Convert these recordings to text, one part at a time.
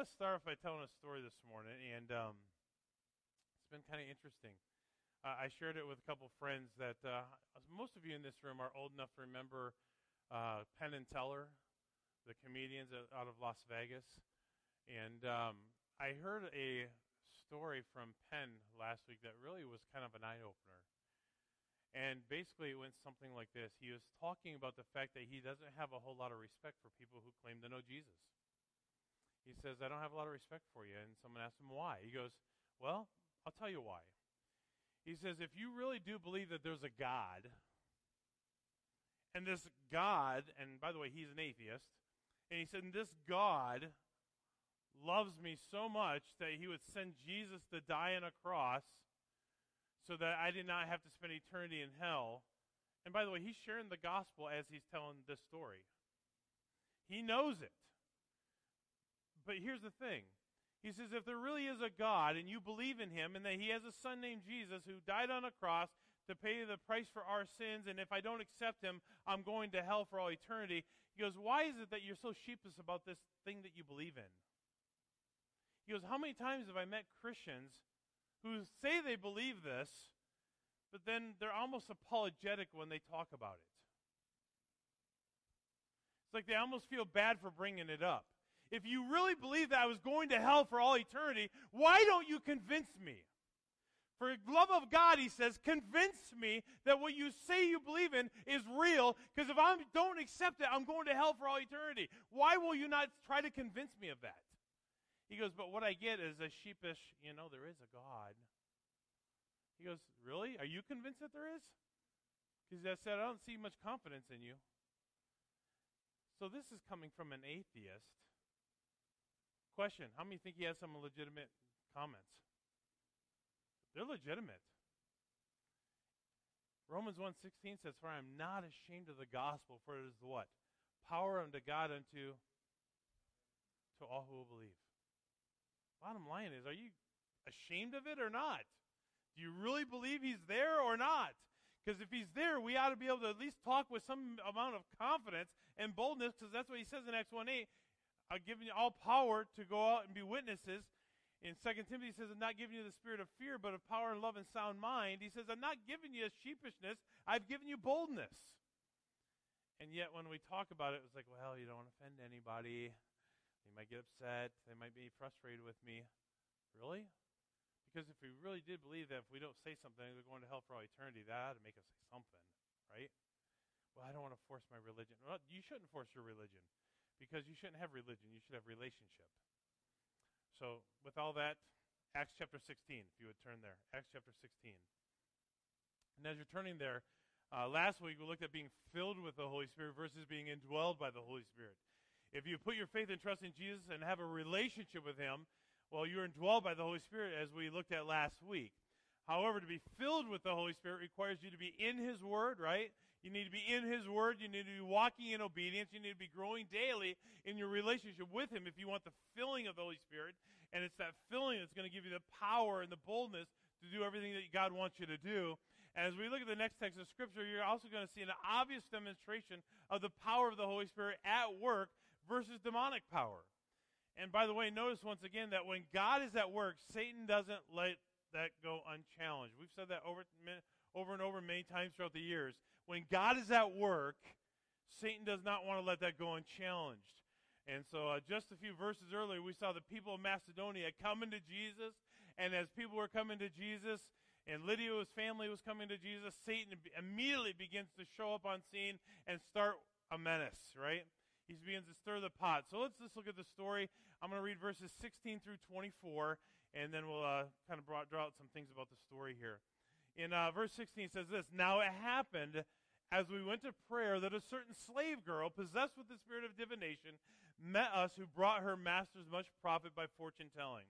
to start off by telling a story this morning, and um, it's been kind of interesting. Uh, I shared it with a couple friends that uh, most of you in this room are old enough to remember uh, Penn and Teller, the comedians out of Las Vegas. And um, I heard a story from Penn last week that really was kind of an eye opener. And basically, it went something like this He was talking about the fact that he doesn't have a whole lot of respect for people who claim to know Jesus. He says, I don't have a lot of respect for you. And someone asked him why. He goes, Well, I'll tell you why. He says, if you really do believe that there's a God, and this God, and by the way, he's an atheist, and he said, and this God loves me so much that he would send Jesus to die on a cross so that I did not have to spend eternity in hell. And by the way, he's sharing the gospel as he's telling this story. He knows it. But here's the thing he says, if there really is a God and you believe in him and that he has a son named Jesus who died on a cross to pay the price for our sins, and if I don't accept him, I'm going to hell for all eternity, he goes, why is it that you're so sheepish about this thing that you believe in? He goes, how many times have I met Christians who say they believe this, but then they're almost apologetic when they talk about it? It's like they almost feel bad for bringing it up if you really believe that I was going to hell for all eternity, why don't you convince me? For love of God, he says, convince me that what you say you believe in is real, because if I don't accept it, I'm going to hell for all eternity. Why will you not try to convince me of that? He goes, but what I get is a sheepish, you know, there is a God. He goes, really? Are you convinced that there is? Because I said, I don't see much confidence in you. So this is coming from an atheist Question How many think he has some legitimate comments? They're legitimate. Romans 1.16 says, For I am not ashamed of the gospel, for it is what? Power unto God unto to all who will believe. Bottom line is, are you ashamed of it or not? Do you really believe he's there or not? Because if he's there, we ought to be able to at least talk with some amount of confidence and boldness, because that's what he says in Acts 1 8. I've given you all power to go out and be witnesses. In 2 Timothy, he says, I'm not giving you the spirit of fear, but of power and love and sound mind. He says, I'm not giving you a sheepishness, I've given you boldness. And yet, when we talk about it, it's like, well, you don't want to offend anybody. They might get upset. They might be frustrated with me. Really? Because if we really did believe that if we don't say something, we're going to hell for all eternity, that ought to make us say something, right? Well, I don't want to force my religion. Well, you shouldn't force your religion because you shouldn't have religion, you should have relationship. So, with all that, Acts chapter 16, if you would turn there. Acts chapter 16. And as you're turning there, uh, last week we looked at being filled with the Holy Spirit versus being indwelled by the Holy Spirit. If you put your faith and trust in Jesus and have a relationship with Him, well, you're indwelled by the Holy Spirit as we looked at last week. However, to be filled with the Holy Spirit requires you to be in His Word, right? You need to be in His Word. You need to be walking in obedience. You need to be growing daily in your relationship with Him if you want the filling of the Holy Spirit. And it's that filling that's going to give you the power and the boldness to do everything that God wants you to do. And as we look at the next text of Scripture, you're also going to see an obvious demonstration of the power of the Holy Spirit at work versus demonic power. And by the way, notice once again that when God is at work, Satan doesn't let that go unchallenged. We've said that over, over and over many times throughout the years. When God is at work, Satan does not want to let that go unchallenged. And so, uh, just a few verses earlier, we saw the people of Macedonia coming to Jesus. And as people were coming to Jesus, and Lydia's family was coming to Jesus, Satan immediately begins to show up on scene and start a menace, right? He begins to stir the pot. So let's just look at the story. I'm going to read verses 16 through 24, and then we'll uh, kind of draw out some things about the story here. In uh, verse 16 says this Now it happened as we went to prayer that a certain slave girl, possessed with the spirit of divination, met us who brought her masters much profit by fortune telling.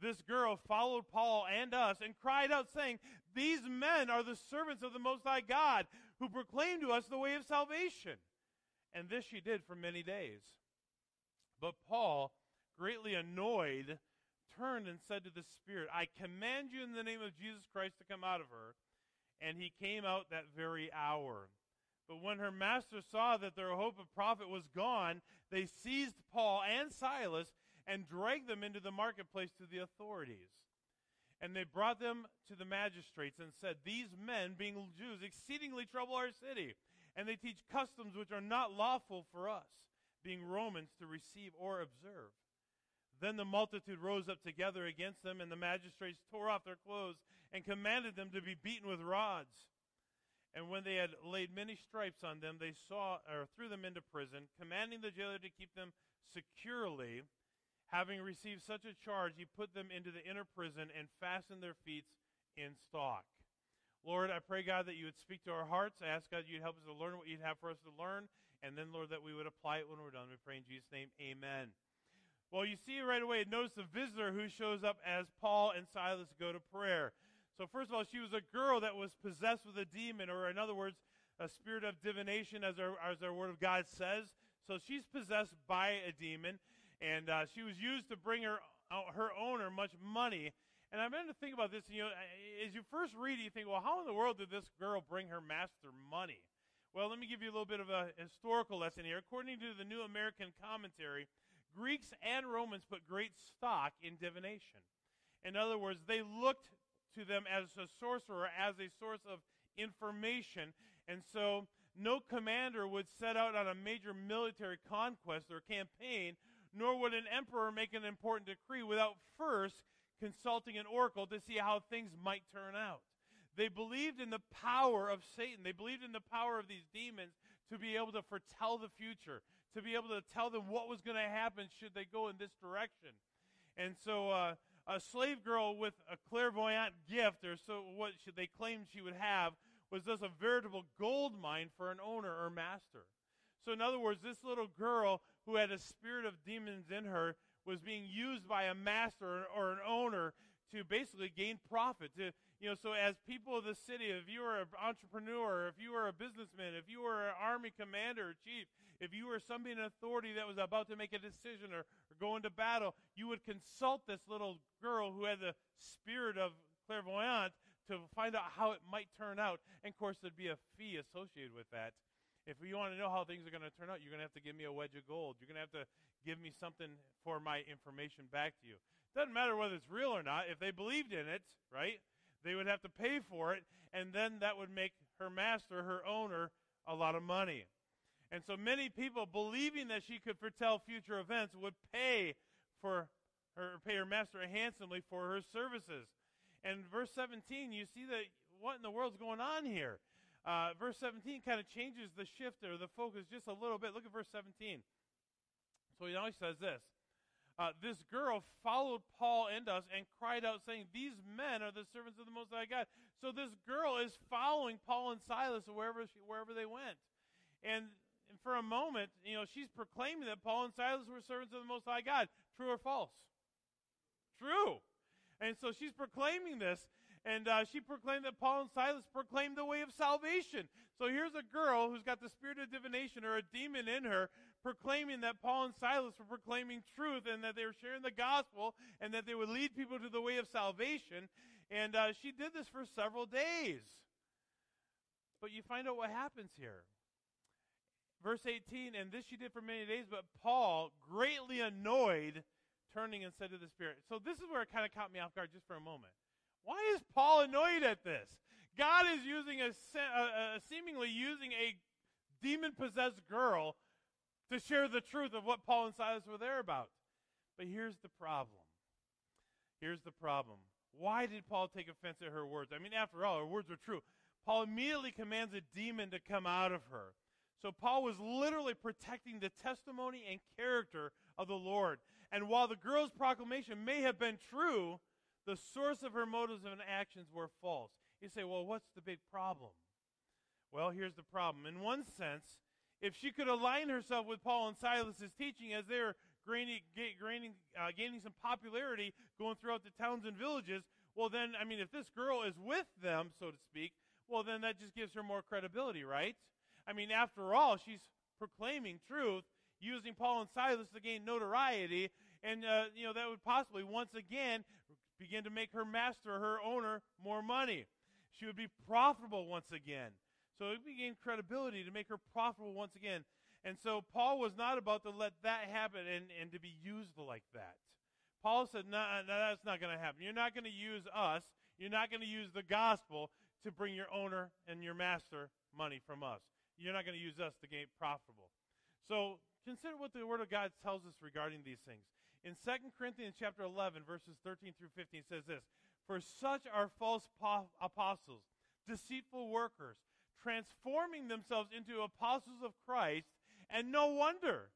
This girl followed Paul and us and cried out, saying, These men are the servants of the Most High God, who proclaim to us the way of salvation. And this she did for many days. But Paul, greatly annoyed, turned and said to the Spirit, I command you in the name of Jesus Christ to come out of her and he came out that very hour. But when her master saw that their hope of profit was gone, they seized Paul and Silas and dragged them into the marketplace to the authorities. And they brought them to the magistrates and said, These men, being Jews, exceedingly trouble our city, and they teach customs which are not lawful for us, being Romans, to receive or observe. Then the multitude rose up together against them, and the magistrates tore off their clothes and commanded them to be beaten with rods. And when they had laid many stripes on them, they saw or threw them into prison, commanding the jailer to keep them securely. Having received such a charge, he put them into the inner prison and fastened their feet in stock. Lord, I pray, God, that you would speak to our hearts. I ask, God, you'd help us to learn what you'd have for us to learn. And then, Lord, that we would apply it when we're done. We pray in Jesus' name. Amen. Well, you see right away, notice the visitor who shows up as Paul and Silas go to prayer. So, first of all, she was a girl that was possessed with a demon, or in other words, a spirit of divination, as our, as our Word of God says. So, she's possessed by a demon, and uh, she was used to bring her, uh, her owner much money. And I began to think about this. You know, as you first read it, you think, well, how in the world did this girl bring her master money? Well, let me give you a little bit of a historical lesson here. According to the New American Commentary, Greeks and Romans put great stock in divination. In other words, they looked to them as a sorcerer, as a source of information. And so no commander would set out on a major military conquest or campaign, nor would an emperor make an important decree without first consulting an oracle to see how things might turn out. They believed in the power of Satan. They believed in the power of these demons to be able to foretell the future, to be able to tell them what was going to happen should they go in this direction. And so uh, a slave girl with a clairvoyant gift, or so what should they claim she would have, was thus a veritable gold mine for an owner or master. So, in other words, this little girl who had a spirit of demons in her was being used by a master or an to basically gain profit. To, you know, so as people of the city, if you were an entrepreneur, if you were a businessman, if you were an army commander or chief, if you were somebody in authority that was about to make a decision or, or go into battle, you would consult this little girl who had the spirit of clairvoyant to find out how it might turn out. And of course, there'd be a fee associated with that. If you want to know how things are going to turn out, you're going to have to give me a wedge of gold. You're going to have to give me something for my information back to you. Doesn't matter whether it's real or not. If they believed in it, right, they would have to pay for it, and then that would make her master, her owner, a lot of money. And so many people, believing that she could foretell future events, would pay for her, pay her master handsomely for her services. And verse 17, you see that what in the world's going on here? Uh, verse 17 kind of changes the shift or the focus just a little bit. Look at verse 17. So he always says this. Uh, this girl followed Paul and us and cried out, saying, These men are the servants of the Most High God. So this girl is following Paul and Silas wherever, she, wherever they went. And and for a moment, you know, she's proclaiming that Paul and Silas were servants of the Most High God. True or false? True. And so she's proclaiming this, and uh, she proclaimed that Paul and Silas proclaimed the way of salvation. So here's a girl who's got the spirit of divination or a demon in her, proclaiming that Paul and Silas were proclaiming truth and that they were sharing the gospel and that they would lead people to the way of salvation. And uh, she did this for several days. But you find out what happens here. Verse 18, and this she did for many days, but Paul, greatly annoyed, turning and said to the Spirit. So this is where it kind of caught me off guard just for a moment. Why is Paul annoyed at this? God is using a, a, a seemingly using a demon possessed girl to share the truth of what Paul and Silas were there about. But here's the problem. Here's the problem. Why did Paul take offense at her words? I mean, after all, her words were true. Paul immediately commands a demon to come out of her. So Paul was literally protecting the testimony and character of the Lord. And while the girl's proclamation may have been true, the source of her motives and actions were false. You say, well, what's the big problem? Well, here's the problem. In one sense, if she could align herself with Paul and Silas's teaching as they're gaining, gaining, uh, gaining some popularity going throughout the towns and villages, well, then, I mean, if this girl is with them, so to speak, well, then that just gives her more credibility, right? I mean, after all, she's proclaiming truth, using Paul and Silas to gain notoriety, and uh, you know that would possibly once again begin to make her master, her owner, more money. She would be profitable once again. So it would gain credibility to make her profitable once again. And so Paul was not about to let that happen and, and to be used like that. Paul said, no, no that's not going to happen. You're not going to use us. You're not going to use the gospel to bring your owner and your master money from us. You're not going to use us to gain profitable. So consider what the Word of God tells us regarding these things. In 2 Corinthians chapter 11, verses 13 through 15, says this, For such are false apostles, deceitful workers, transforming themselves into apostles of Christ, and no wonder.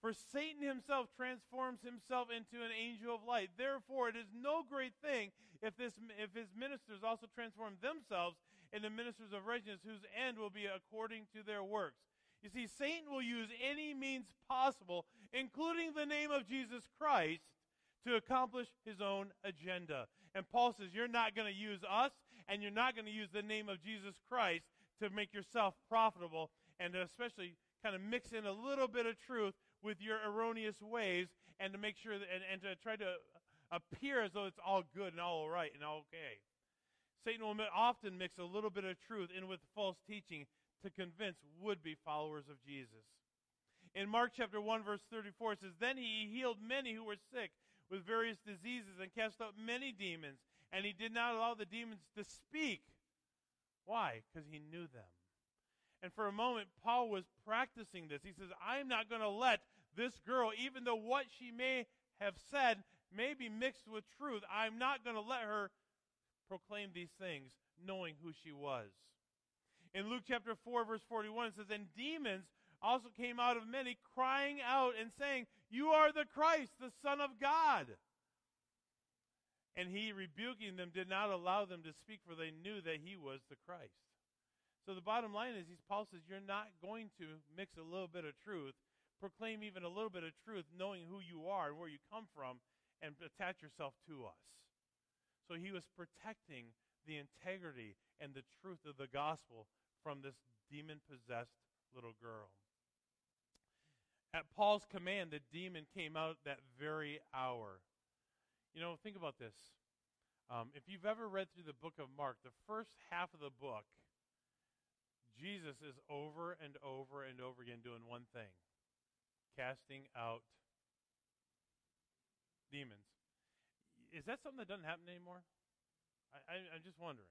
For Satan himself transforms himself into an angel of light. Therefore, it is no great thing if, this, if his ministers also transform themselves into ministers of righteousness, whose end will be according to their works. You see, Satan will use any means possible, including the name of Jesus Christ, to accomplish his own agenda. And Paul says, You're not going to use us, and you're not going to use the name of Jesus Christ to make yourself profitable, and to especially kind of mix in a little bit of truth with your erroneous ways and to make sure that, and, and to try to appear as though it's all good and all right and all okay. Satan will often mix a little bit of truth in with false teaching to convince would be followers of Jesus. In Mark chapter 1, verse 34, it says, Then he healed many who were sick with various diseases and cast out many demons, and he did not allow the demons to speak. Why? Because he knew them. And for a moment, Paul was practicing this. He says, I'm not going to let this girl, even though what she may have said may be mixed with truth, I'm not going to let her proclaim these things knowing who she was. In Luke chapter 4, verse 41, it says, And demons also came out of many, crying out and saying, You are the Christ, the Son of God. And he, rebuking them, did not allow them to speak, for they knew that he was the Christ. So the bottom line is, Paul says, you're not going to mix a little bit of truth, proclaim even a little bit of truth, knowing who you are and where you come from, and attach yourself to us. So he was protecting the integrity and the truth of the gospel from this demon possessed little girl. At Paul's command, the demon came out that very hour. You know, think about this. Um, if you've ever read through the book of Mark, the first half of the book Jesus is over and over and over again doing one thing casting out demons. Is that something that doesn't happen anymore? I, am just wondering.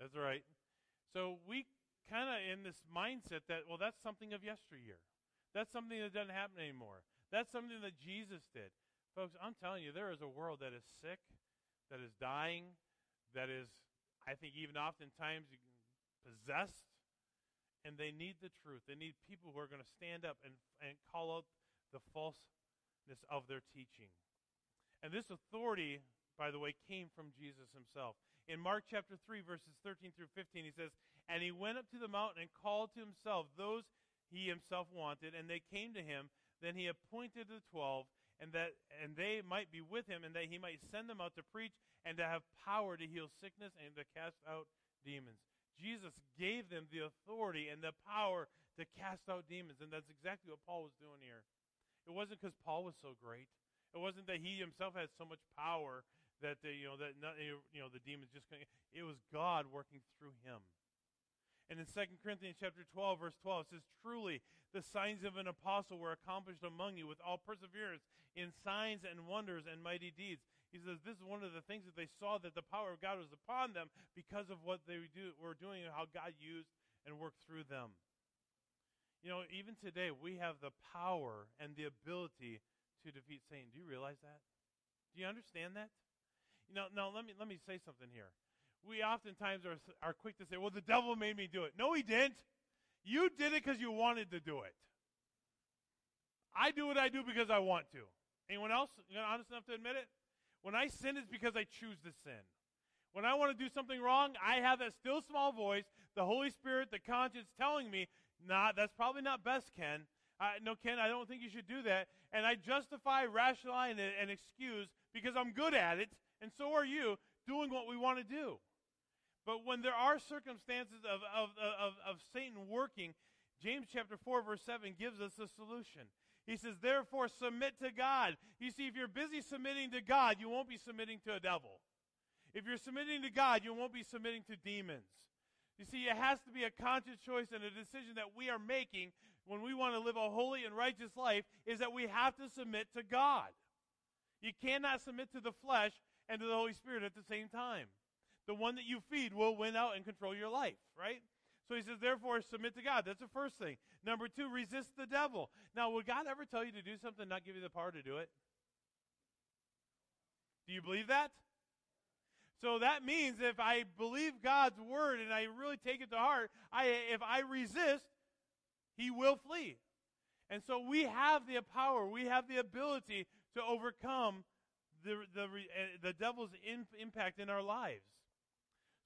That's right. So we kind of in this mindset that, well, that's something of yesteryear. That's something that doesn't happen anymore. That's something that Jesus did. Folks, I'm telling you, there is a world that is sick, that is dying, that is, I think, even oftentimes possessed, and they need the truth. They need people who are going to stand up and, and call out the falseness of their teaching. And this authority, by the way, came from Jesus himself. In Mark chapter 3, verses 13 through 15, he says, And he went up to the mountain and called to himself those he himself wanted, and they came to him. Then he appointed the twelve, and that and they might be with him, and that he might send them out to preach and to have power to heal sickness and to cast out demons. Jesus gave them the authority and the power to cast out demons, and that's exactly what Paul was doing here. It wasn't because Paul was so great. It wasn't that he himself had so much power that the, you know that not, you know the demons just couldn't. It was God working through him. And in 2 Corinthians chapter 12, verse 12, it says, Truly, the signs of an apostle were accomplished among you with all perseverance in signs and wonders and mighty deeds. He says this is one of the things that they saw that the power of God was upon them because of what they do, were doing and how God used and worked through them. You know, even today, we have the power and the ability to defeat Satan. Do you realize that? Do you understand that? You know, now let me let me say something here. We oftentimes are are quick to say, "Well, the devil made me do it." No, he didn't. You did it because you wanted to do it. I do what I do because I want to. Anyone else you know, honest enough to admit it? When I sin, it's because I choose to sin. When I want to do something wrong, I have that still small voice, the Holy Spirit, the conscience telling me, nah, that's probably not best, Ken. Uh, no, Ken, I don't think you should do that. And I justify, rationalize, and, and excuse because I'm good at it, and so are you, doing what we want to do. But when there are circumstances of, of, of, of Satan working, James chapter 4, verse 7 gives us a solution. He says, therefore, submit to God. You see, if you're busy submitting to God, you won't be submitting to a devil. If you're submitting to God, you won't be submitting to demons. You see, it has to be a conscious choice and a decision that we are making when we want to live a holy and righteous life is that we have to submit to God. You cannot submit to the flesh and to the Holy Spirit at the same time. The one that you feed will win out and control your life, right? So he says, therefore, submit to God. That's the first thing. Number two, resist the devil. Now, would God ever tell you to do something, not give you the power to do it? Do you believe that? So that means if I believe God's word and I really take it to heart, I, if I resist, he will flee. And so we have the power, we have the ability to overcome the, the, uh, the devil's in, impact in our lives.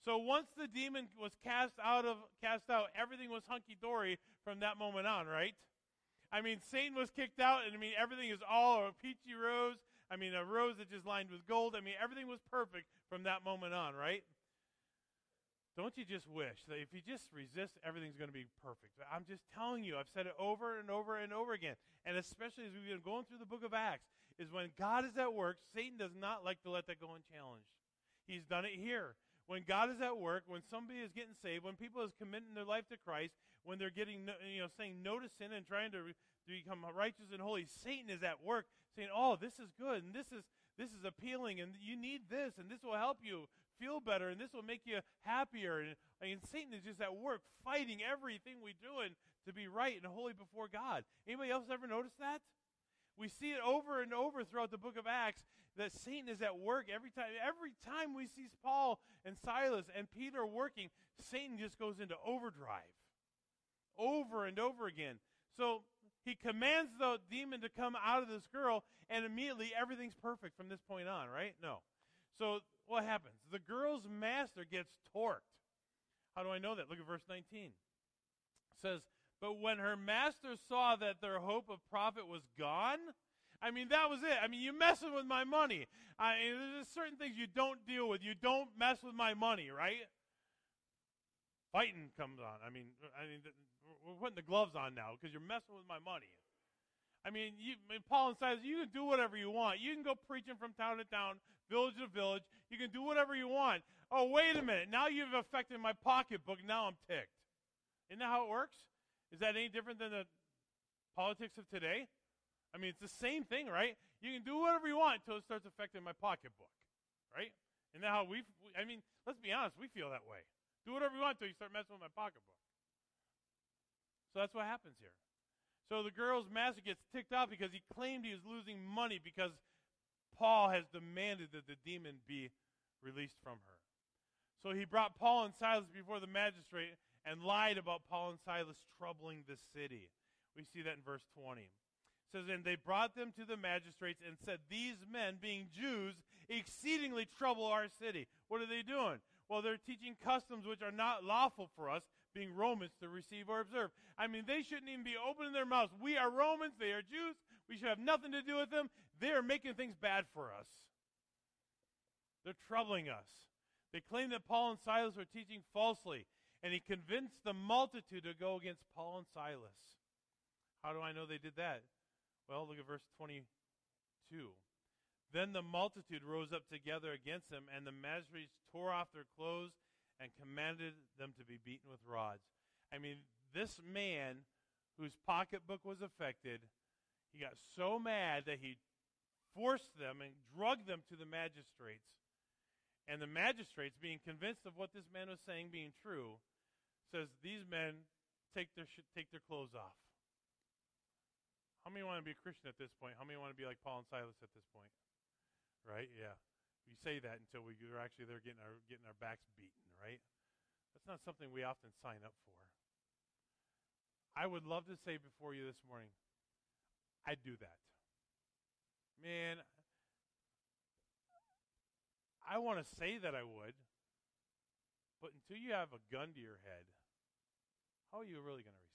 So once the demon was cast out of cast out, everything was hunky dory from that moment on, right? I mean, Satan was kicked out, and I mean everything is all a peachy rose. I mean, a rose that just lined with gold. I mean, everything was perfect from that moment on, right? Don't you just wish that if you just resist, everything's going to be perfect? I'm just telling you, I've said it over and over and over again. And especially as we've been going through the book of Acts, is when God is at work, Satan does not like to let that go unchallenged. He's done it here. When God is at work, when somebody is getting saved, when people is committing their life to Christ, when they're getting, you know, saying no to sin and trying to, to become righteous and holy, Satan is at work saying, "Oh, this is good, and this is this is appealing, and you need this, and this will help you feel better, and this will make you happier. And, and Satan is just at work fighting everything we do and to be right and holy before God. Anybody else ever notice that? We see it over and over throughout the book of Acts that Satan is at work every time. Every time we see Paul and Silas and Peter working, Satan just goes into overdrive over and over again. So he commands the demon to come out of this girl, and immediately everything's perfect from this point on, right? No. So what happens? The girl's master gets torqued. How do I know that? Look at verse 19. It says, But when her master saw that their hope of profit was gone, I mean, that was it. I mean, you're messing with my money. I mean, there's certain things you don't deal with. You don't mess with my money, right? Fighting comes on. I mean, I mean, we're putting the gloves on now because you're messing with my money. I mean, you, Paul and Silas, you can do whatever you want. You can go preaching from town to town, village to village. You can do whatever you want. Oh, wait a minute. Now you've affected my pocketbook. Now I'm ticked. Isn't that how it works? Is that any different than the politics of today? I mean, it's the same thing, right? You can do whatever you want until it starts affecting my pocketbook, right? That how we, I mean, let's be honest, we feel that way. Do whatever you want until you start messing with my pocketbook. So that's what happens here. So the girl's master gets ticked off because he claimed he was losing money because Paul has demanded that the demon be released from her. So he brought Paul and Silas before the magistrate and lied about Paul and Silas troubling the city. We see that in verse 20. Says, And they brought them to the magistrates and said, These men, being Jews, exceedingly trouble our city. What are they doing? Well, they're teaching customs which are not lawful for us, being Romans, to receive or observe. I mean, they shouldn't even be opening their mouths. We are Romans, they are Jews. We should have nothing to do with them. They are making things bad for us. They're troubling us. They claim that Paul and Silas were teaching falsely, and he convinced the multitude to go against Paul and Silas. How do I know they did that? Well, look at verse 22. Then the multitude rose up together against them, and the magistrates tore off their clothes and commanded them to be beaten with rods. I mean, this man whose pocketbook was affected, he got so mad that he forced them and drugged them to the magistrates. And the magistrates, being convinced of what this man was saying being true, says these men take their sh- take their clothes off. How many want to be a Christian at this point? How many want to be like Paul and Silas at this point? Right? Yeah. We say that until we are actually there getting our getting our backs beaten, right? That's not something we often sign up for. I would love to say before you this morning, I'd do that. Man, I want to say that I would, but until you have a gun to your head, how are you really going to?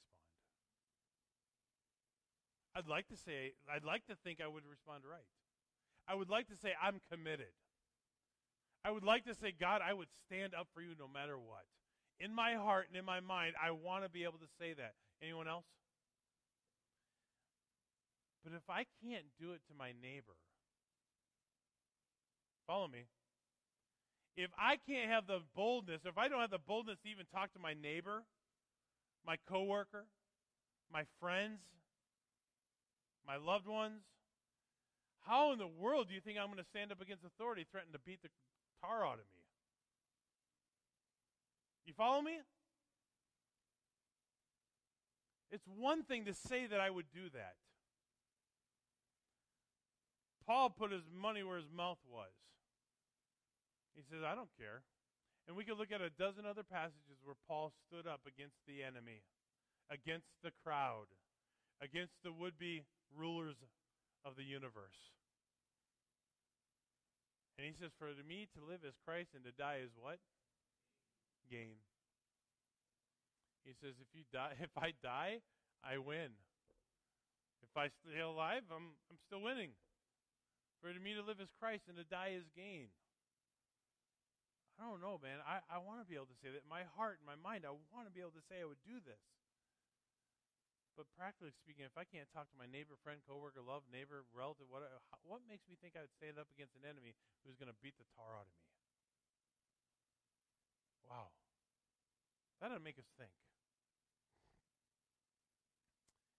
I'd like to say, I'd like to think I would respond right. I would like to say, I'm committed. I would like to say, God, I would stand up for you no matter what. In my heart and in my mind, I want to be able to say that. Anyone else? But if I can't do it to my neighbor, follow me. If I can't have the boldness, if I don't have the boldness to even talk to my neighbor, my coworker, my friends, my loved ones. How in the world do you think I'm going to stand up against authority, threaten to beat the tar out of me? You follow me? It's one thing to say that I would do that. Paul put his money where his mouth was. He says, I don't care. And we could look at a dozen other passages where Paul stood up against the enemy, against the crowd, against the would be rulers of the universe. And he says, For to me to live is Christ and to die is what? Gain. He says, If you die if I die, I win. If I stay alive, I'm I'm still winning. For to me to live is Christ and to die is gain. I don't know, man. I, I want to be able to say that. My heart and my mind, I want to be able to say I would do this. But practically speaking, if I can't talk to my neighbor, friend, coworker, love, neighbor, relative, what, what makes me think I would stand up against an enemy who's going to beat the tar out of me? Wow. That'll make us think.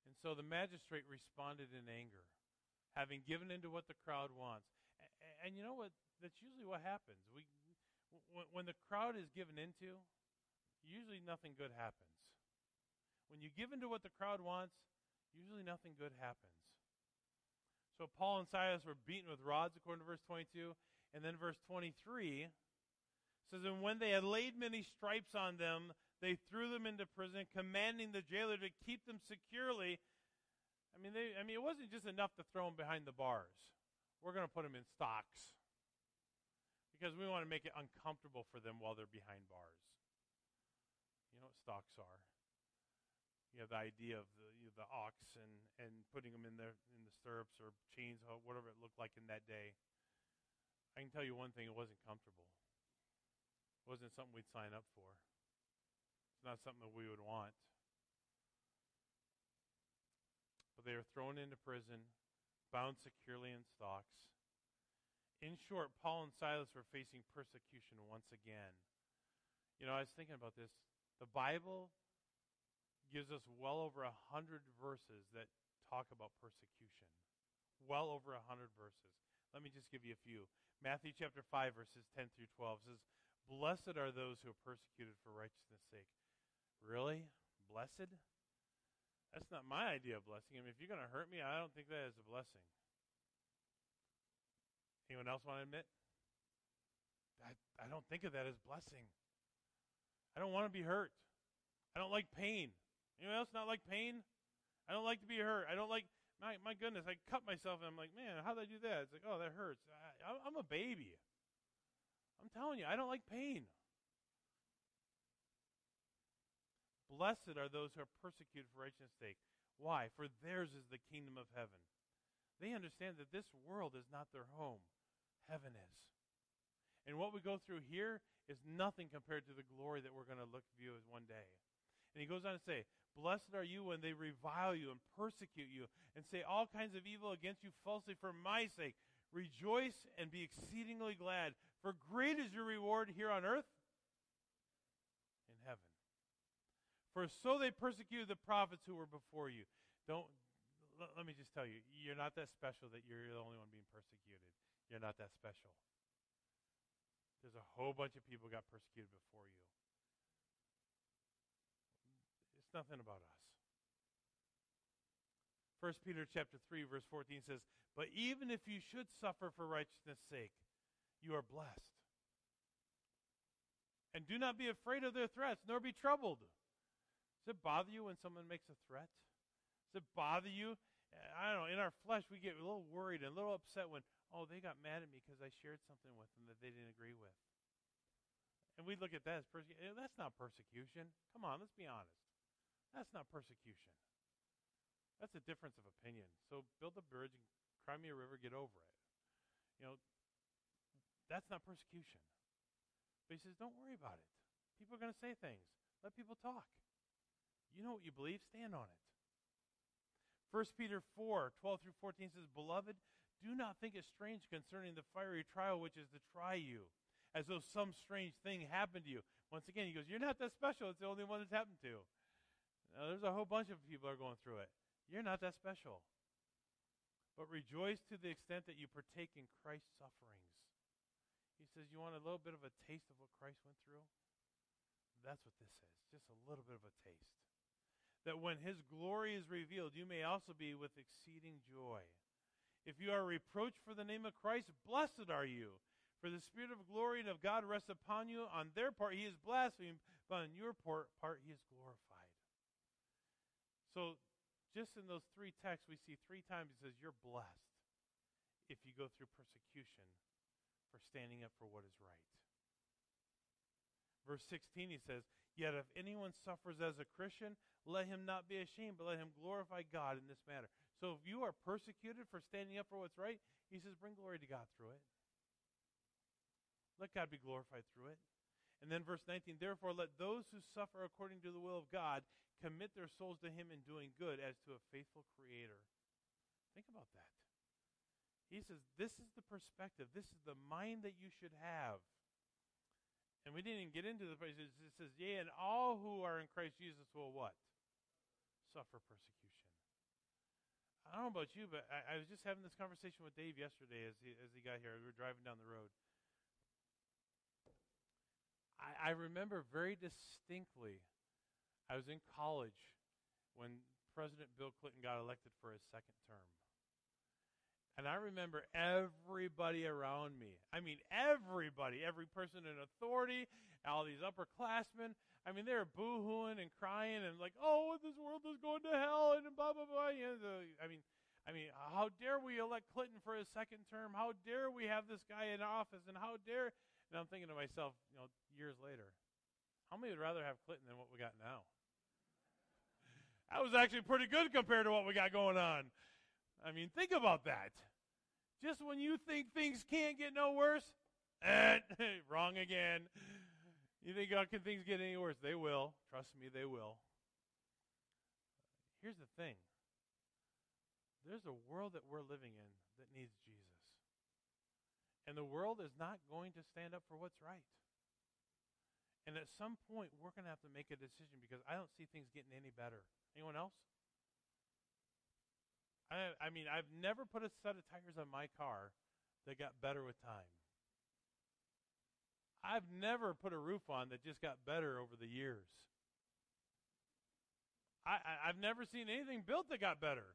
And so the magistrate responded in anger, having given into what the crowd wants. And, and you know what? That's usually what happens. We when, when the crowd is given into, usually nothing good happens. When you give into what the crowd wants, usually nothing good happens. So Paul and Silas were beaten with rods, according to verse 22. And then verse 23 says, And when they had laid many stripes on them, they threw them into prison, commanding the jailer to keep them securely. I mean, they, I mean, it wasn't just enough to throw them behind the bars. We're going to put them in stocks because we want to make it uncomfortable for them while they're behind bars. You know what stocks are. You have the idea of the, you know, the ox and, and putting them in the, in the stirrups or chains, or whatever it looked like in that day. I can tell you one thing, it wasn't comfortable. It wasn't something we'd sign up for. It's not something that we would want. But they were thrown into prison, bound securely in stocks. In short, Paul and Silas were facing persecution once again. You know, I was thinking about this. The Bible gives us well over a hundred verses that talk about persecution. Well over a hundred verses. Let me just give you a few. Matthew chapter 5, verses 10 through 12 says, Blessed are those who are persecuted for righteousness' sake. Really? Blessed? That's not my idea of blessing. I mean, if you're going to hurt me, I don't think that is a blessing. Anyone else want to admit? I, I don't think of that as blessing. I don't want to be hurt. I don't like pain. Anyone else not like pain? I don't like to be hurt. I don't like, my, my goodness, I cut myself and I'm like, man, how did I do that? It's like, oh, that hurts. I, I'm a baby. I'm telling you, I don't like pain. Blessed are those who are persecuted for righteousness' sake. Why? For theirs is the kingdom of heaven. They understand that this world is not their home heaven is. And what we go through here is nothing compared to the glory that we're going to look view as one day. And he goes on to say, Blessed are you when they revile you and persecute you and say all kinds of evil against you falsely for my sake. Rejoice and be exceedingly glad, for great is your reward here on earth in heaven. For so they persecuted the prophets who were before you. Don't let me just tell you, you're not that special that you're the only one being persecuted. You're not that special. There's a whole bunch of people got persecuted before you. Nothing about us. 1 Peter chapter 3 verse 14 says, "But even if you should suffer for righteousness' sake, you are blessed. And do not be afraid of their threats, nor be troubled." Does it bother you when someone makes a threat? Does it bother you? I don't know. In our flesh, we get a little worried and a little upset when, oh, they got mad at me because I shared something with them that they didn't agree with. And we look at that as persecution. Eh, that's not persecution. Come on, let's be honest. That's not persecution. That's a difference of opinion. So build a bridge and cry me a river, get over it. You know, that's not persecution. But he says, don't worry about it. People are going to say things. Let people talk. You know what you believe, stand on it. 1 Peter 4, 12 through 14 says, Beloved, do not think it strange concerning the fiery trial which is to try you, as though some strange thing happened to you. Once again, he goes, You're not that special. It's the only one that's happened to. Now, there's a whole bunch of people are going through it. You're not that special. But rejoice to the extent that you partake in Christ's sufferings. He says, You want a little bit of a taste of what Christ went through? That's what this is. Just a little bit of a taste. That when his glory is revealed, you may also be with exceeding joy. If you are reproached for the name of Christ, blessed are you. For the Spirit of glory and of God rests upon you. On their part, he is blasphemed, but on your part, he is glorified. So, just in those three texts, we see three times he says, You're blessed if you go through persecution for standing up for what is right. Verse 16, he says, Yet if anyone suffers as a Christian, let him not be ashamed, but let him glorify God in this matter. So if you are persecuted for standing up for what's right, he says, bring glory to God through it. Let God be glorified through it. And then verse 19, therefore let those who suffer according to the will of God commit their souls to him in doing good as to a faithful creator. Think about that. He says, this is the perspective. This is the mind that you should have. And we didn't even get into the phrase. It says, yea, and all who are in Christ Jesus will what? Suffer persecution. I don't know about you, but I, I was just having this conversation with Dave yesterday as he, as he got here. We were driving down the road. I, I remember very distinctly, I was in college when President Bill Clinton got elected for his second term. And I remember everybody around me. I mean, everybody, every person in authority, all these upperclassmen. I mean, they were boo-hooing and crying and like, "Oh, this world is going to hell," and blah blah blah. You know, I mean, I mean, how dare we elect Clinton for his second term? How dare we have this guy in office? And how dare and I'm thinking to myself, you know, years later, how many would rather have Clinton than what we got now? That was actually pretty good compared to what we got going on. I mean, think about that. Just when you think things can't get no worse, eh, wrong again. You think, oh, can things get any worse? They will. Trust me, they will. Here's the thing there's a world that we're living in that needs Jesus. And the world is not going to stand up for what's right. And at some point, we're going to have to make a decision because I don't see things getting any better. Anyone else? I, I mean, I've never put a set of tires on my car that got better with time. I've never put a roof on that just got better over the years. I, I, have never seen anything built that got better.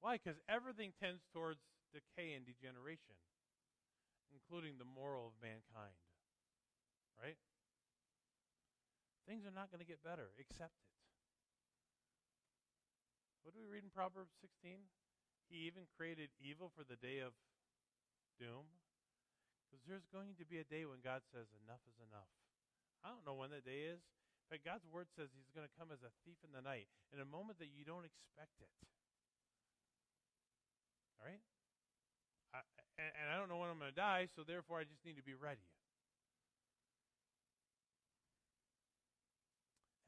Why? Because everything tends towards decay and degeneration, including the moral of mankind. Right? Things are not going to get better. Accept it. What do we read in Proverbs 16? He even created evil for the day of doom. Because there's going to be a day when God says, enough is enough. I don't know when that day is. But God's word says he's going to come as a thief in the night in a moment that you don't expect it. All right? I, and, and I don't know when I'm going to die, so therefore I just need to be ready.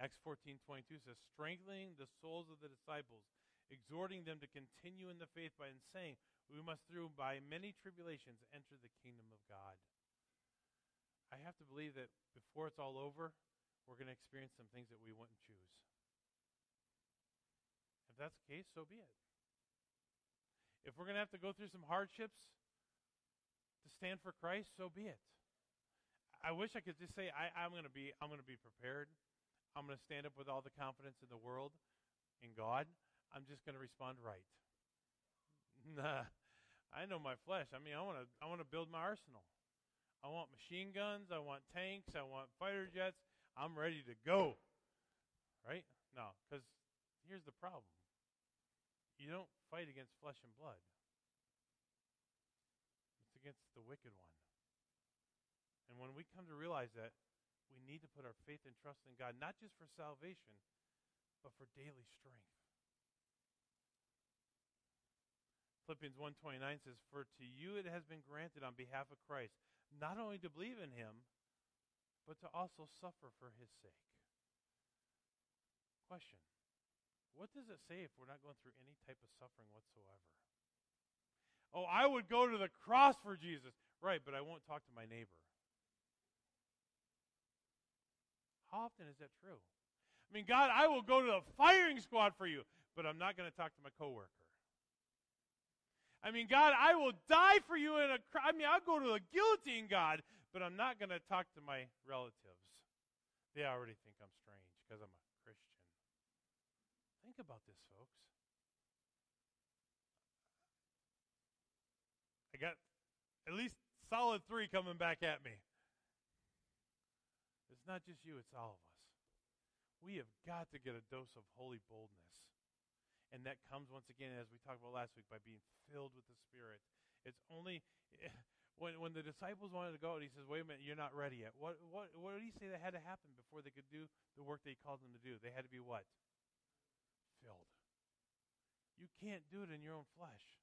Acts 14:22 says, "Strengthening the souls of the disciples, exhorting them to continue in the faith by saying, we must through by many tribulations enter the kingdom of God." I have to believe that before it's all over, we're going to experience some things that we wouldn't choose. If that's the case, so be it. If we're going to have to go through some hardships to stand for Christ, so be it. I wish I could just say I, am going to be I'm going to be prepared. I'm going to stand up with all the confidence in the world in God. I'm just going to respond right. Nah, I know my flesh. I mean, I want to I want to build my arsenal. I want machine guns. I want tanks. I want fighter jets. I'm ready to go. Right? No, because here's the problem. You don't fight against flesh and blood. It's against the wicked one. And when we come to realize that, we need to put our faith and trust in God, not just for salvation, but for daily strength. Philippians 1:29 says, "For to you it has been granted on behalf of Christ, not only to believe in him, but to also suffer for his sake." Question. What does it say if we're not going through any type of suffering whatsoever? Oh, I would go to the cross for Jesus. Right, but I won't talk to my neighbor. How often is that true? I mean, God, I will go to the firing squad for you, but I'm not going to talk to my coworker. I mean, God, I will die for you in a. I mean, I'll go to the guillotine, God, but I'm not going to talk to my relatives. They already think I'm strange because I'm a Christian. Think about this, folks. I got at least solid three coming back at me. It's not just you, it's all of us. We have got to get a dose of holy boldness. And that comes once again, as we talked about last week, by being filled with the Spirit. It's only when when the disciples wanted to go, and he says, "Wait a minute, you're not ready yet." What what what did he say that had to happen before they could do the work that he called them to do? They had to be what? Filled. You can't do it in your own flesh.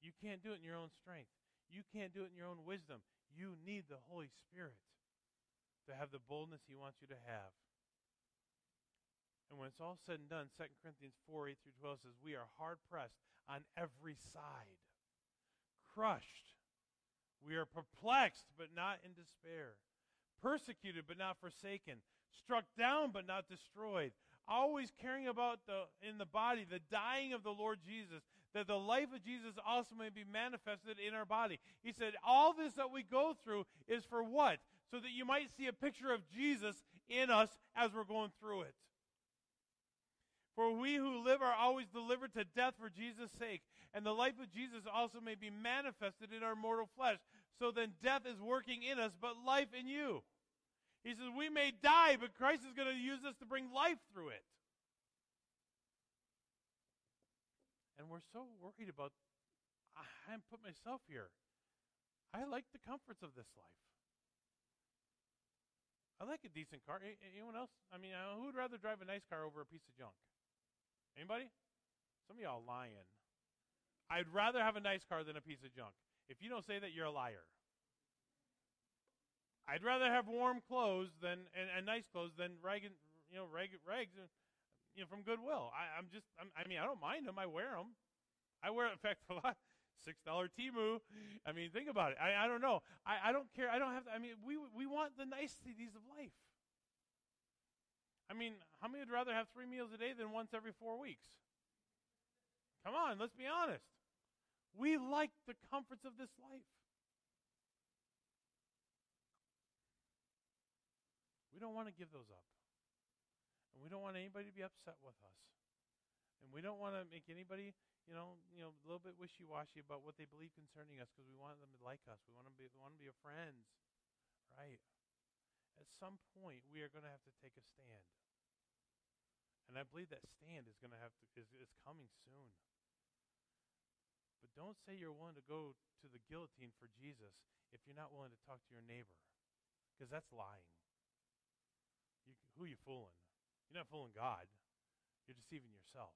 You can't do it in your own strength. You can't do it in your own wisdom. You need the Holy Spirit to have the boldness he wants you to have. And when it's all said and done, 2 Corinthians 4 8 through 12 says, We are hard pressed on every side, crushed. We are perplexed, but not in despair, persecuted, but not forsaken, struck down, but not destroyed, always caring about the in the body the dying of the Lord Jesus, that the life of Jesus also may be manifested in our body. He said, All this that we go through is for what? So that you might see a picture of Jesus in us as we're going through it. For we who live are always delivered to death for Jesus' sake, and the life of Jesus also may be manifested in our mortal flesh. So then death is working in us, but life in you. He says, We may die, but Christ is going to use us to bring life through it. And we're so worried about, I put myself here. I like the comforts of this life. I like a decent car. Anyone else? I mean, uh, who would rather drive a nice car over a piece of junk? Anybody? Some of y'all lying. I'd rather have a nice car than a piece of junk. If you don't say that, you're a liar. I'd rather have warm clothes than and, and nice clothes than rag, you know, rag, rags, uh, you know, from Goodwill. I, am just, I'm, i mean, I don't mind them. I wear them. I wear, in fact, a lot. Six dollar Temu. I mean, think about it. I, I don't know. I, I don't care. I don't have. To, I mean, we we want the niceties of life. I mean, how many would rather have three meals a day than once every four weeks? Come on, let's be honest. We like the comforts of this life. We don't want to give those up. And we don't want anybody to be upset with us. And we don't want to make anybody, you know, you know, a little bit wishy-washy about what they believe concerning us because we want them to like us. We want to be, we want to be friends, right? At some point, we are going to have to take a stand. And I believe that stand is going to have to is, is coming soon. But don't say you're willing to go to the guillotine for Jesus if you're not willing to talk to your neighbor, because that's lying. You, who are you fooling? You're not fooling God. You're deceiving yourself.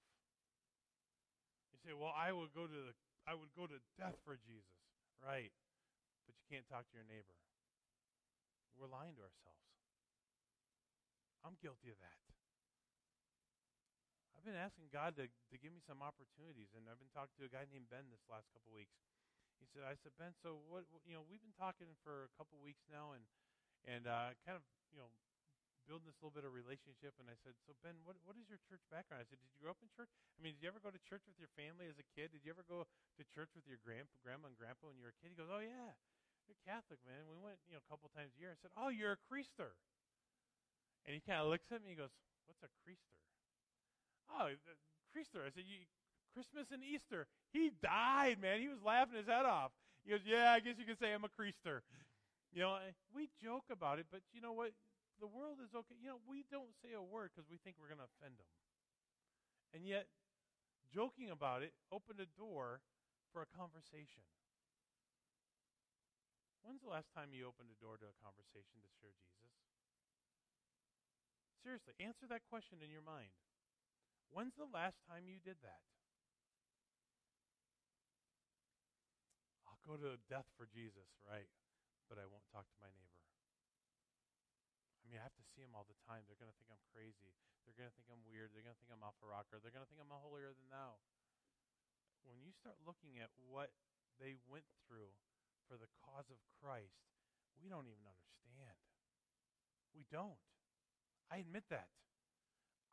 You say, "Well, I would go to the I would go to death for Jesus." Right. But you can't talk to your neighbor. We're lying to ourselves. I'm guilty of that I've been asking God to, to give me some opportunities, and I've been talking to a guy named Ben this last couple weeks. He said, "I said Ben, so what? You know, we've been talking for a couple weeks now, and and uh, kind of you know building this little bit of relationship." And I said, "So Ben, what what is your church background?" I said, "Did you grow up in church? I mean, did you ever go to church with your family as a kid? Did you ever go to church with your grandpa, grandma, and grandpa when you were a kid?" He goes, "Oh yeah, you're Catholic, man. We went you know a couple times a year." I said, "Oh, you're a creaster." And he kind of looks at me. He goes, "What's a creaster?" Oh, Creaster. I said, Christmas and Easter. He died, man. He was laughing his head off. He goes, Yeah, I guess you could say I'm a Creaster. You know, we joke about it, but you know what? The world is okay. You know, we don't say a word because we think we're going to offend them. And yet, joking about it opened a door for a conversation. When's the last time you opened a door to a conversation to share Jesus? Seriously, answer that question in your mind. When's the last time you did that? I'll go to death for Jesus, right? But I won't talk to my neighbor. I mean, I have to see them all the time. They're going to think I'm crazy. They're going to think I'm weird. They're going to think I'm off a rocker. They're going to think I'm a holier than thou. When you start looking at what they went through for the cause of Christ, we don't even understand. We don't. I admit that.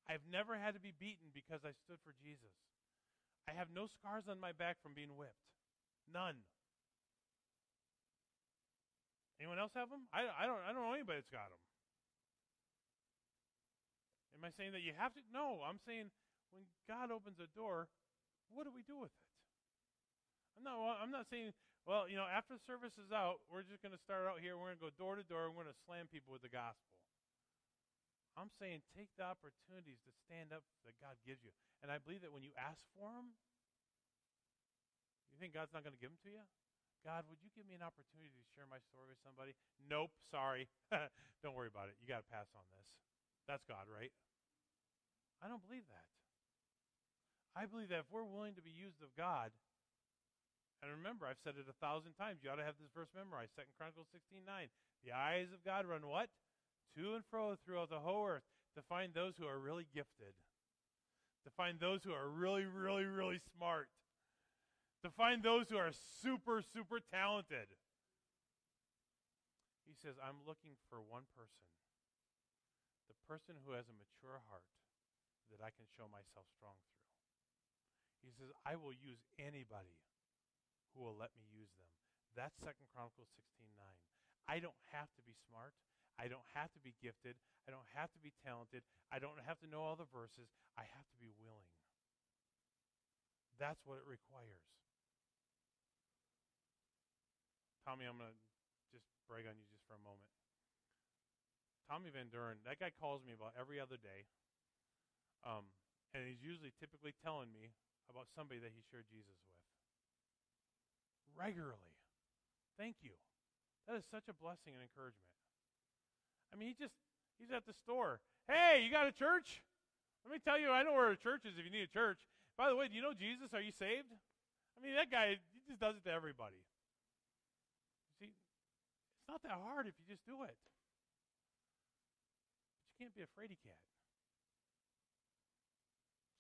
I've never had to be beaten because I stood for Jesus. I have no scars on my back from being whipped. None. Anyone else have them? I, I don't. I don't know anybody that's got them. Am I saying that you have to? No. I'm saying when God opens a door, what do we do with it? I'm not. I'm not saying. Well, you know, after the service is out, we're just going to start out here. We're going to go door to door. and We're going to slam people with the gospel. I'm saying take the opportunities to stand up that God gives you. And I believe that when you ask for them, you think God's not going to give them to you? God, would you give me an opportunity to share my story with somebody? Nope, sorry. don't worry about it. You got to pass on this. That's God, right? I don't believe that. I believe that if we're willing to be used of God, and remember, I've said it a thousand times. You ought to have this verse memorized. Second Chronicles 16, 9. The eyes of God run what? To and fro throughout the whole earth to find those who are really gifted. To find those who are really, really, really smart to find those who are super, super talented. He says, I'm looking for one person, the person who has a mature heart that I can show myself strong through. He says, I will use anybody who will let me use them. That's Second Chronicles 16:9. I don't have to be smart. I don't have to be gifted. I don't have to be talented. I don't have to know all the verses. I have to be willing. That's what it requires. Tommy, I'm going to just brag on you just for a moment. Tommy Van Duren, that guy calls me about every other day. Um, and he's usually typically telling me about somebody that he shared Jesus with. Regularly. Thank you. That is such a blessing and encouragement. I mean, he just, he's at the store. Hey, you got a church? Let me tell you, I know where a church is if you need a church. By the way, do you know Jesus? Are you saved? I mean, that guy, he just does it to everybody. See, it's not that hard if you just do it. But you can't be a fraidy cat.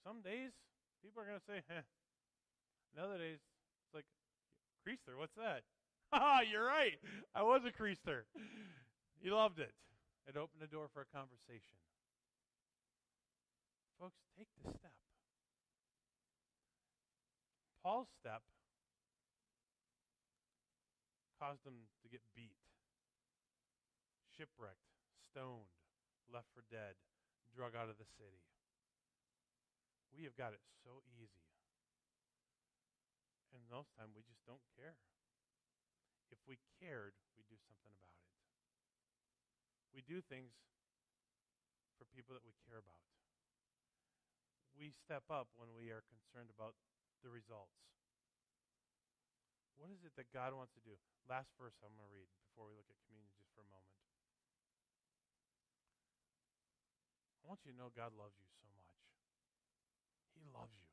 Some days, people are going to say, "Huh." And other days, it's like, Creaster, what's that? Ha, ah, you're right. I was a Creaster. He loved it. It opened the door for a conversation. Folks, take the step. Paul's step caused him to get beat shipwrecked, stoned, left for dead, drug out of the city. We have got it so easy. And most time we just don't care. If we cared, we'd do something about it. We do things for people that we care about. We step up when we are concerned about the results. What is it that God wants to do? Last verse I'm going to read before we look at communion just for a moment. I want you to know God loves you so much. Loves you.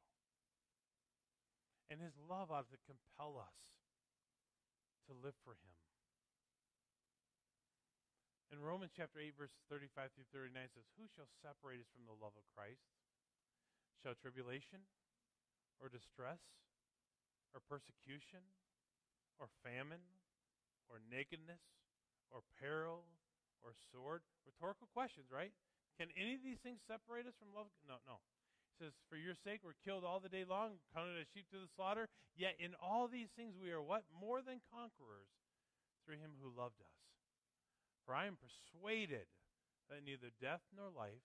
And his love ought to compel us to live for him. In Romans chapter 8, verses 35 through 39 says, Who shall separate us from the love of Christ? Shall tribulation, or distress, or persecution, or famine, or nakedness, or peril, or sword? Rhetorical questions, right? Can any of these things separate us from love? No, no. Says, For your sake we're killed all the day long, counted as sheep to the slaughter. Yet in all these things we are what? More than conquerors through him who loved us. For I am persuaded that neither death nor life,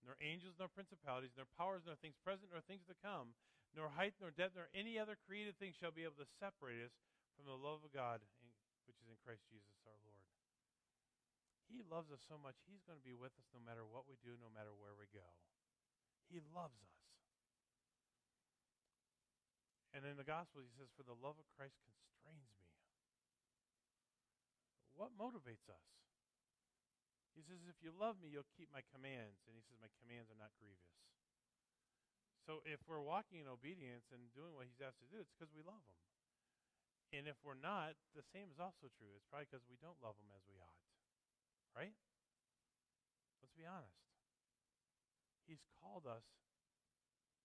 nor angels nor principalities, nor powers, nor things present, nor things to come, nor height, nor depth, nor any other created thing shall be able to separate us from the love of God, in, which is in Christ Jesus our Lord. He loves us so much, He's going to be with us no matter what we do, no matter where we go. He loves us. And in the gospel, he says, For the love of Christ constrains me. What motivates us? He says, If you love me, you'll keep my commands. And he says, My commands are not grievous. So if we're walking in obedience and doing what he's asked to do, it's because we love him. And if we're not, the same is also true. It's probably because we don't love him as we ought. Right? Let's be honest. He's called us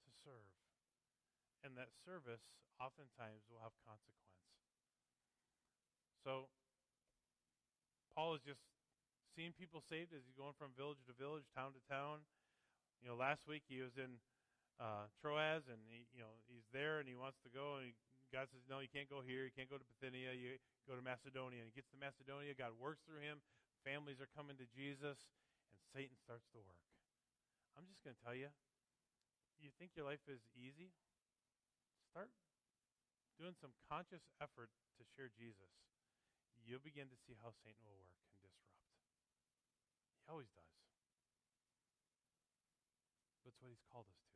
to serve. And that service oftentimes will have consequence. So, Paul is just seeing people saved as he's going from village to village, town to town. You know, last week he was in uh, Troas, and he, you know he's there, and he wants to go, and he, God says, "No, you can't go here. You can't go to Bithynia. You go to Macedonia." And he gets to Macedonia. God works through him. Families are coming to Jesus, and Satan starts to work. I'm just going to tell you, you think your life is easy? Start doing some conscious effort to share Jesus. You'll begin to see how Satan will work and disrupt. He always does. That's what he's called us to.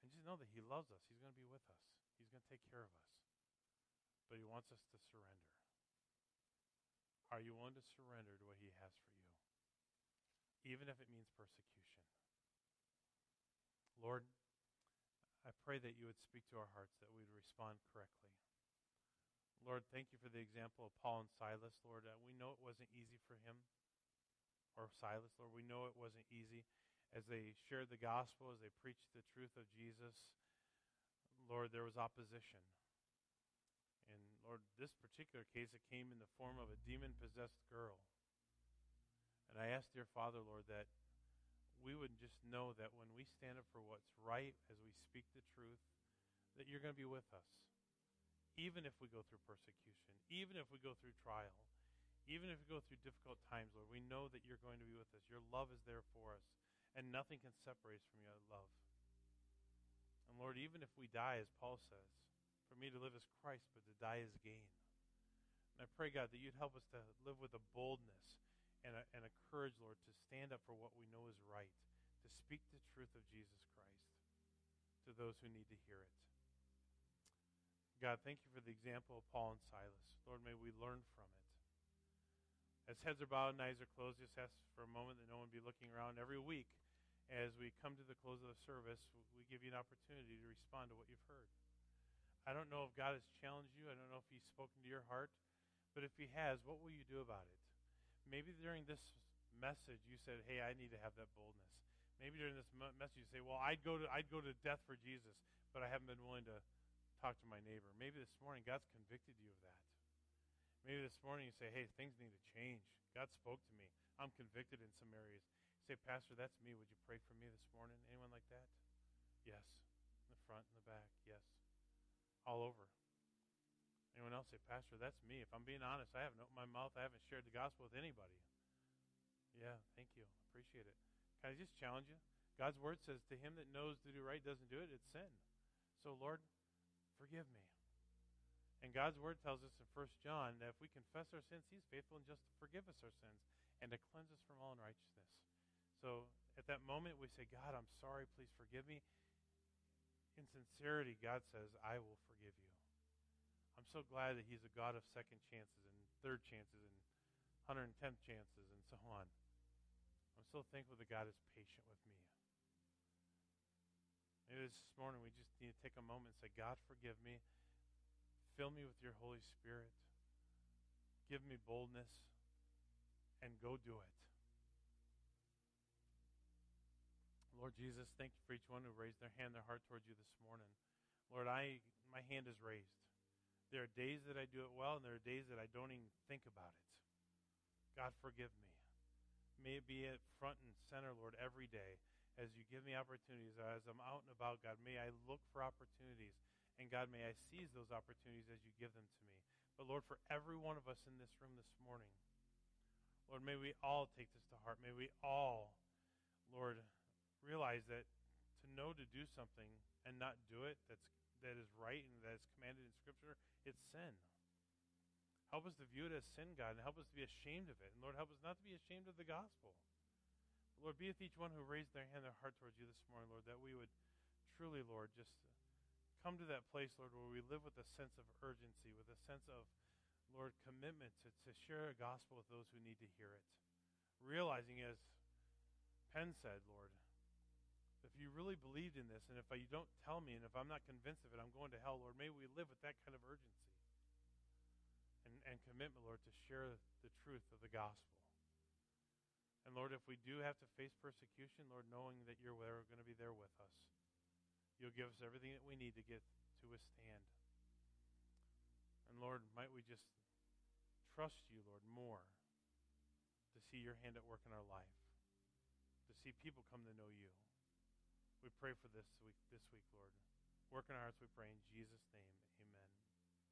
And just know that he loves us. He's going to be with us. He's going to take care of us. But he wants us to surrender. Are you willing to surrender to what he has for you? Even if it means persecution. Lord, I pray that you would speak to our hearts, that we would respond correctly. Lord, thank you for the example of Paul and Silas, Lord. Uh, we know it wasn't easy for him or Silas, Lord. We know it wasn't easy as they shared the gospel, as they preached the truth of Jesus. Lord, there was opposition. And Lord, this particular case, it came in the form of a demon possessed girl. And I ask, dear Father, Lord, that we would just know that when we stand up for what's right, as we speak the truth, that you're going to be with us even if we go through persecution, even if we go through trial, even if we go through difficult times, Lord, we know that you're going to be with us. Your love is there for us, and nothing can separate us from your love. And Lord, even if we die, as Paul says, for me to live is Christ, but to die is gain. And I pray, God, that you'd help us to live with a boldness and a, and a courage, Lord, to stand up for what we know is right, to speak the truth of Jesus Christ to those who need to hear it. God, thank you for the example of Paul and Silas. Lord, may we learn from it. As heads are bowed and eyes are closed, just ask for a moment that no one be looking around. Every week, as we come to the close of the service, we give you an opportunity to respond to what you've heard. I don't know if God has challenged you. I don't know if He's spoken to your heart. But if He has, what will you do about it? Maybe during this message, you said, "Hey, I need to have that boldness." Maybe during this message, you say, "Well, I'd go to I'd go to death for Jesus, but I haven't been willing to talk to my neighbor. Maybe this morning God's convicted you of that. Maybe this morning you say, hey, things need to change. God spoke to me. I'm convicted in some areas. You say, Pastor, that's me. Would you pray for me this morning? Anyone like that? Yes. In the front, in the back. Yes. All over. Anyone else say, Pastor, that's me. If I'm being honest, I haven't opened my mouth. I haven't shared the gospel with anybody. Yeah, thank you. Appreciate it. Can I just challenge you? God's word says, to him that knows to do right doesn't do it, it's sin. So, Lord, forgive me. And God's word tells us in 1 John that if we confess our sins, he's faithful and just to forgive us our sins and to cleanse us from all unrighteousness. So at that moment, we say, God, I'm sorry. Please forgive me. In sincerity, God says, I will forgive you. I'm so glad that he's a God of second chances and third chances and 110th chances and so on. I'm so thankful that God is patient with me. Maybe this morning we just need to take a moment and say, God, forgive me. Fill me with your Holy Spirit. Give me boldness and go do it. Lord Jesus, thank you for each one who raised their hand, their heart towards you this morning. Lord, I my hand is raised. There are days that I do it well, and there are days that I don't even think about it. God, forgive me. May it be at front and center, Lord, every day as you give me opportunities, as I'm out and about, God, may I look for opportunities. And God, may I seize those opportunities as you give them to me. But Lord, for every one of us in this room this morning, Lord, may we all take this to heart. May we all, Lord, realize that to know to do something and not do it that's that is right and that is commanded in Scripture, it's sin. Help us to view it as sin, God, and help us to be ashamed of it. And Lord, help us not to be ashamed of the gospel. Lord, be with each one who raised their hand, their heart towards you this morning, Lord, that we would truly, Lord, just come to that place, Lord, where we live with a sense of urgency, with a sense of, Lord, commitment to, to share a gospel with those who need to hear it. Realizing, as Penn said, Lord, if you really believed in this, and if you don't tell me, and if I'm not convinced of it, I'm going to hell, Lord, may we live with that kind of urgency and, and commitment, Lord, to share the truth of the gospel. And Lord, if we do have to face persecution, Lord, knowing that you're going to be there with us, you'll give us everything that we need to get to withstand. And Lord, might we just trust you, Lord, more to see your hand at work in our life, to see people come to know you. We pray for this week, this week, Lord. Work in our hearts, we pray in Jesus' name.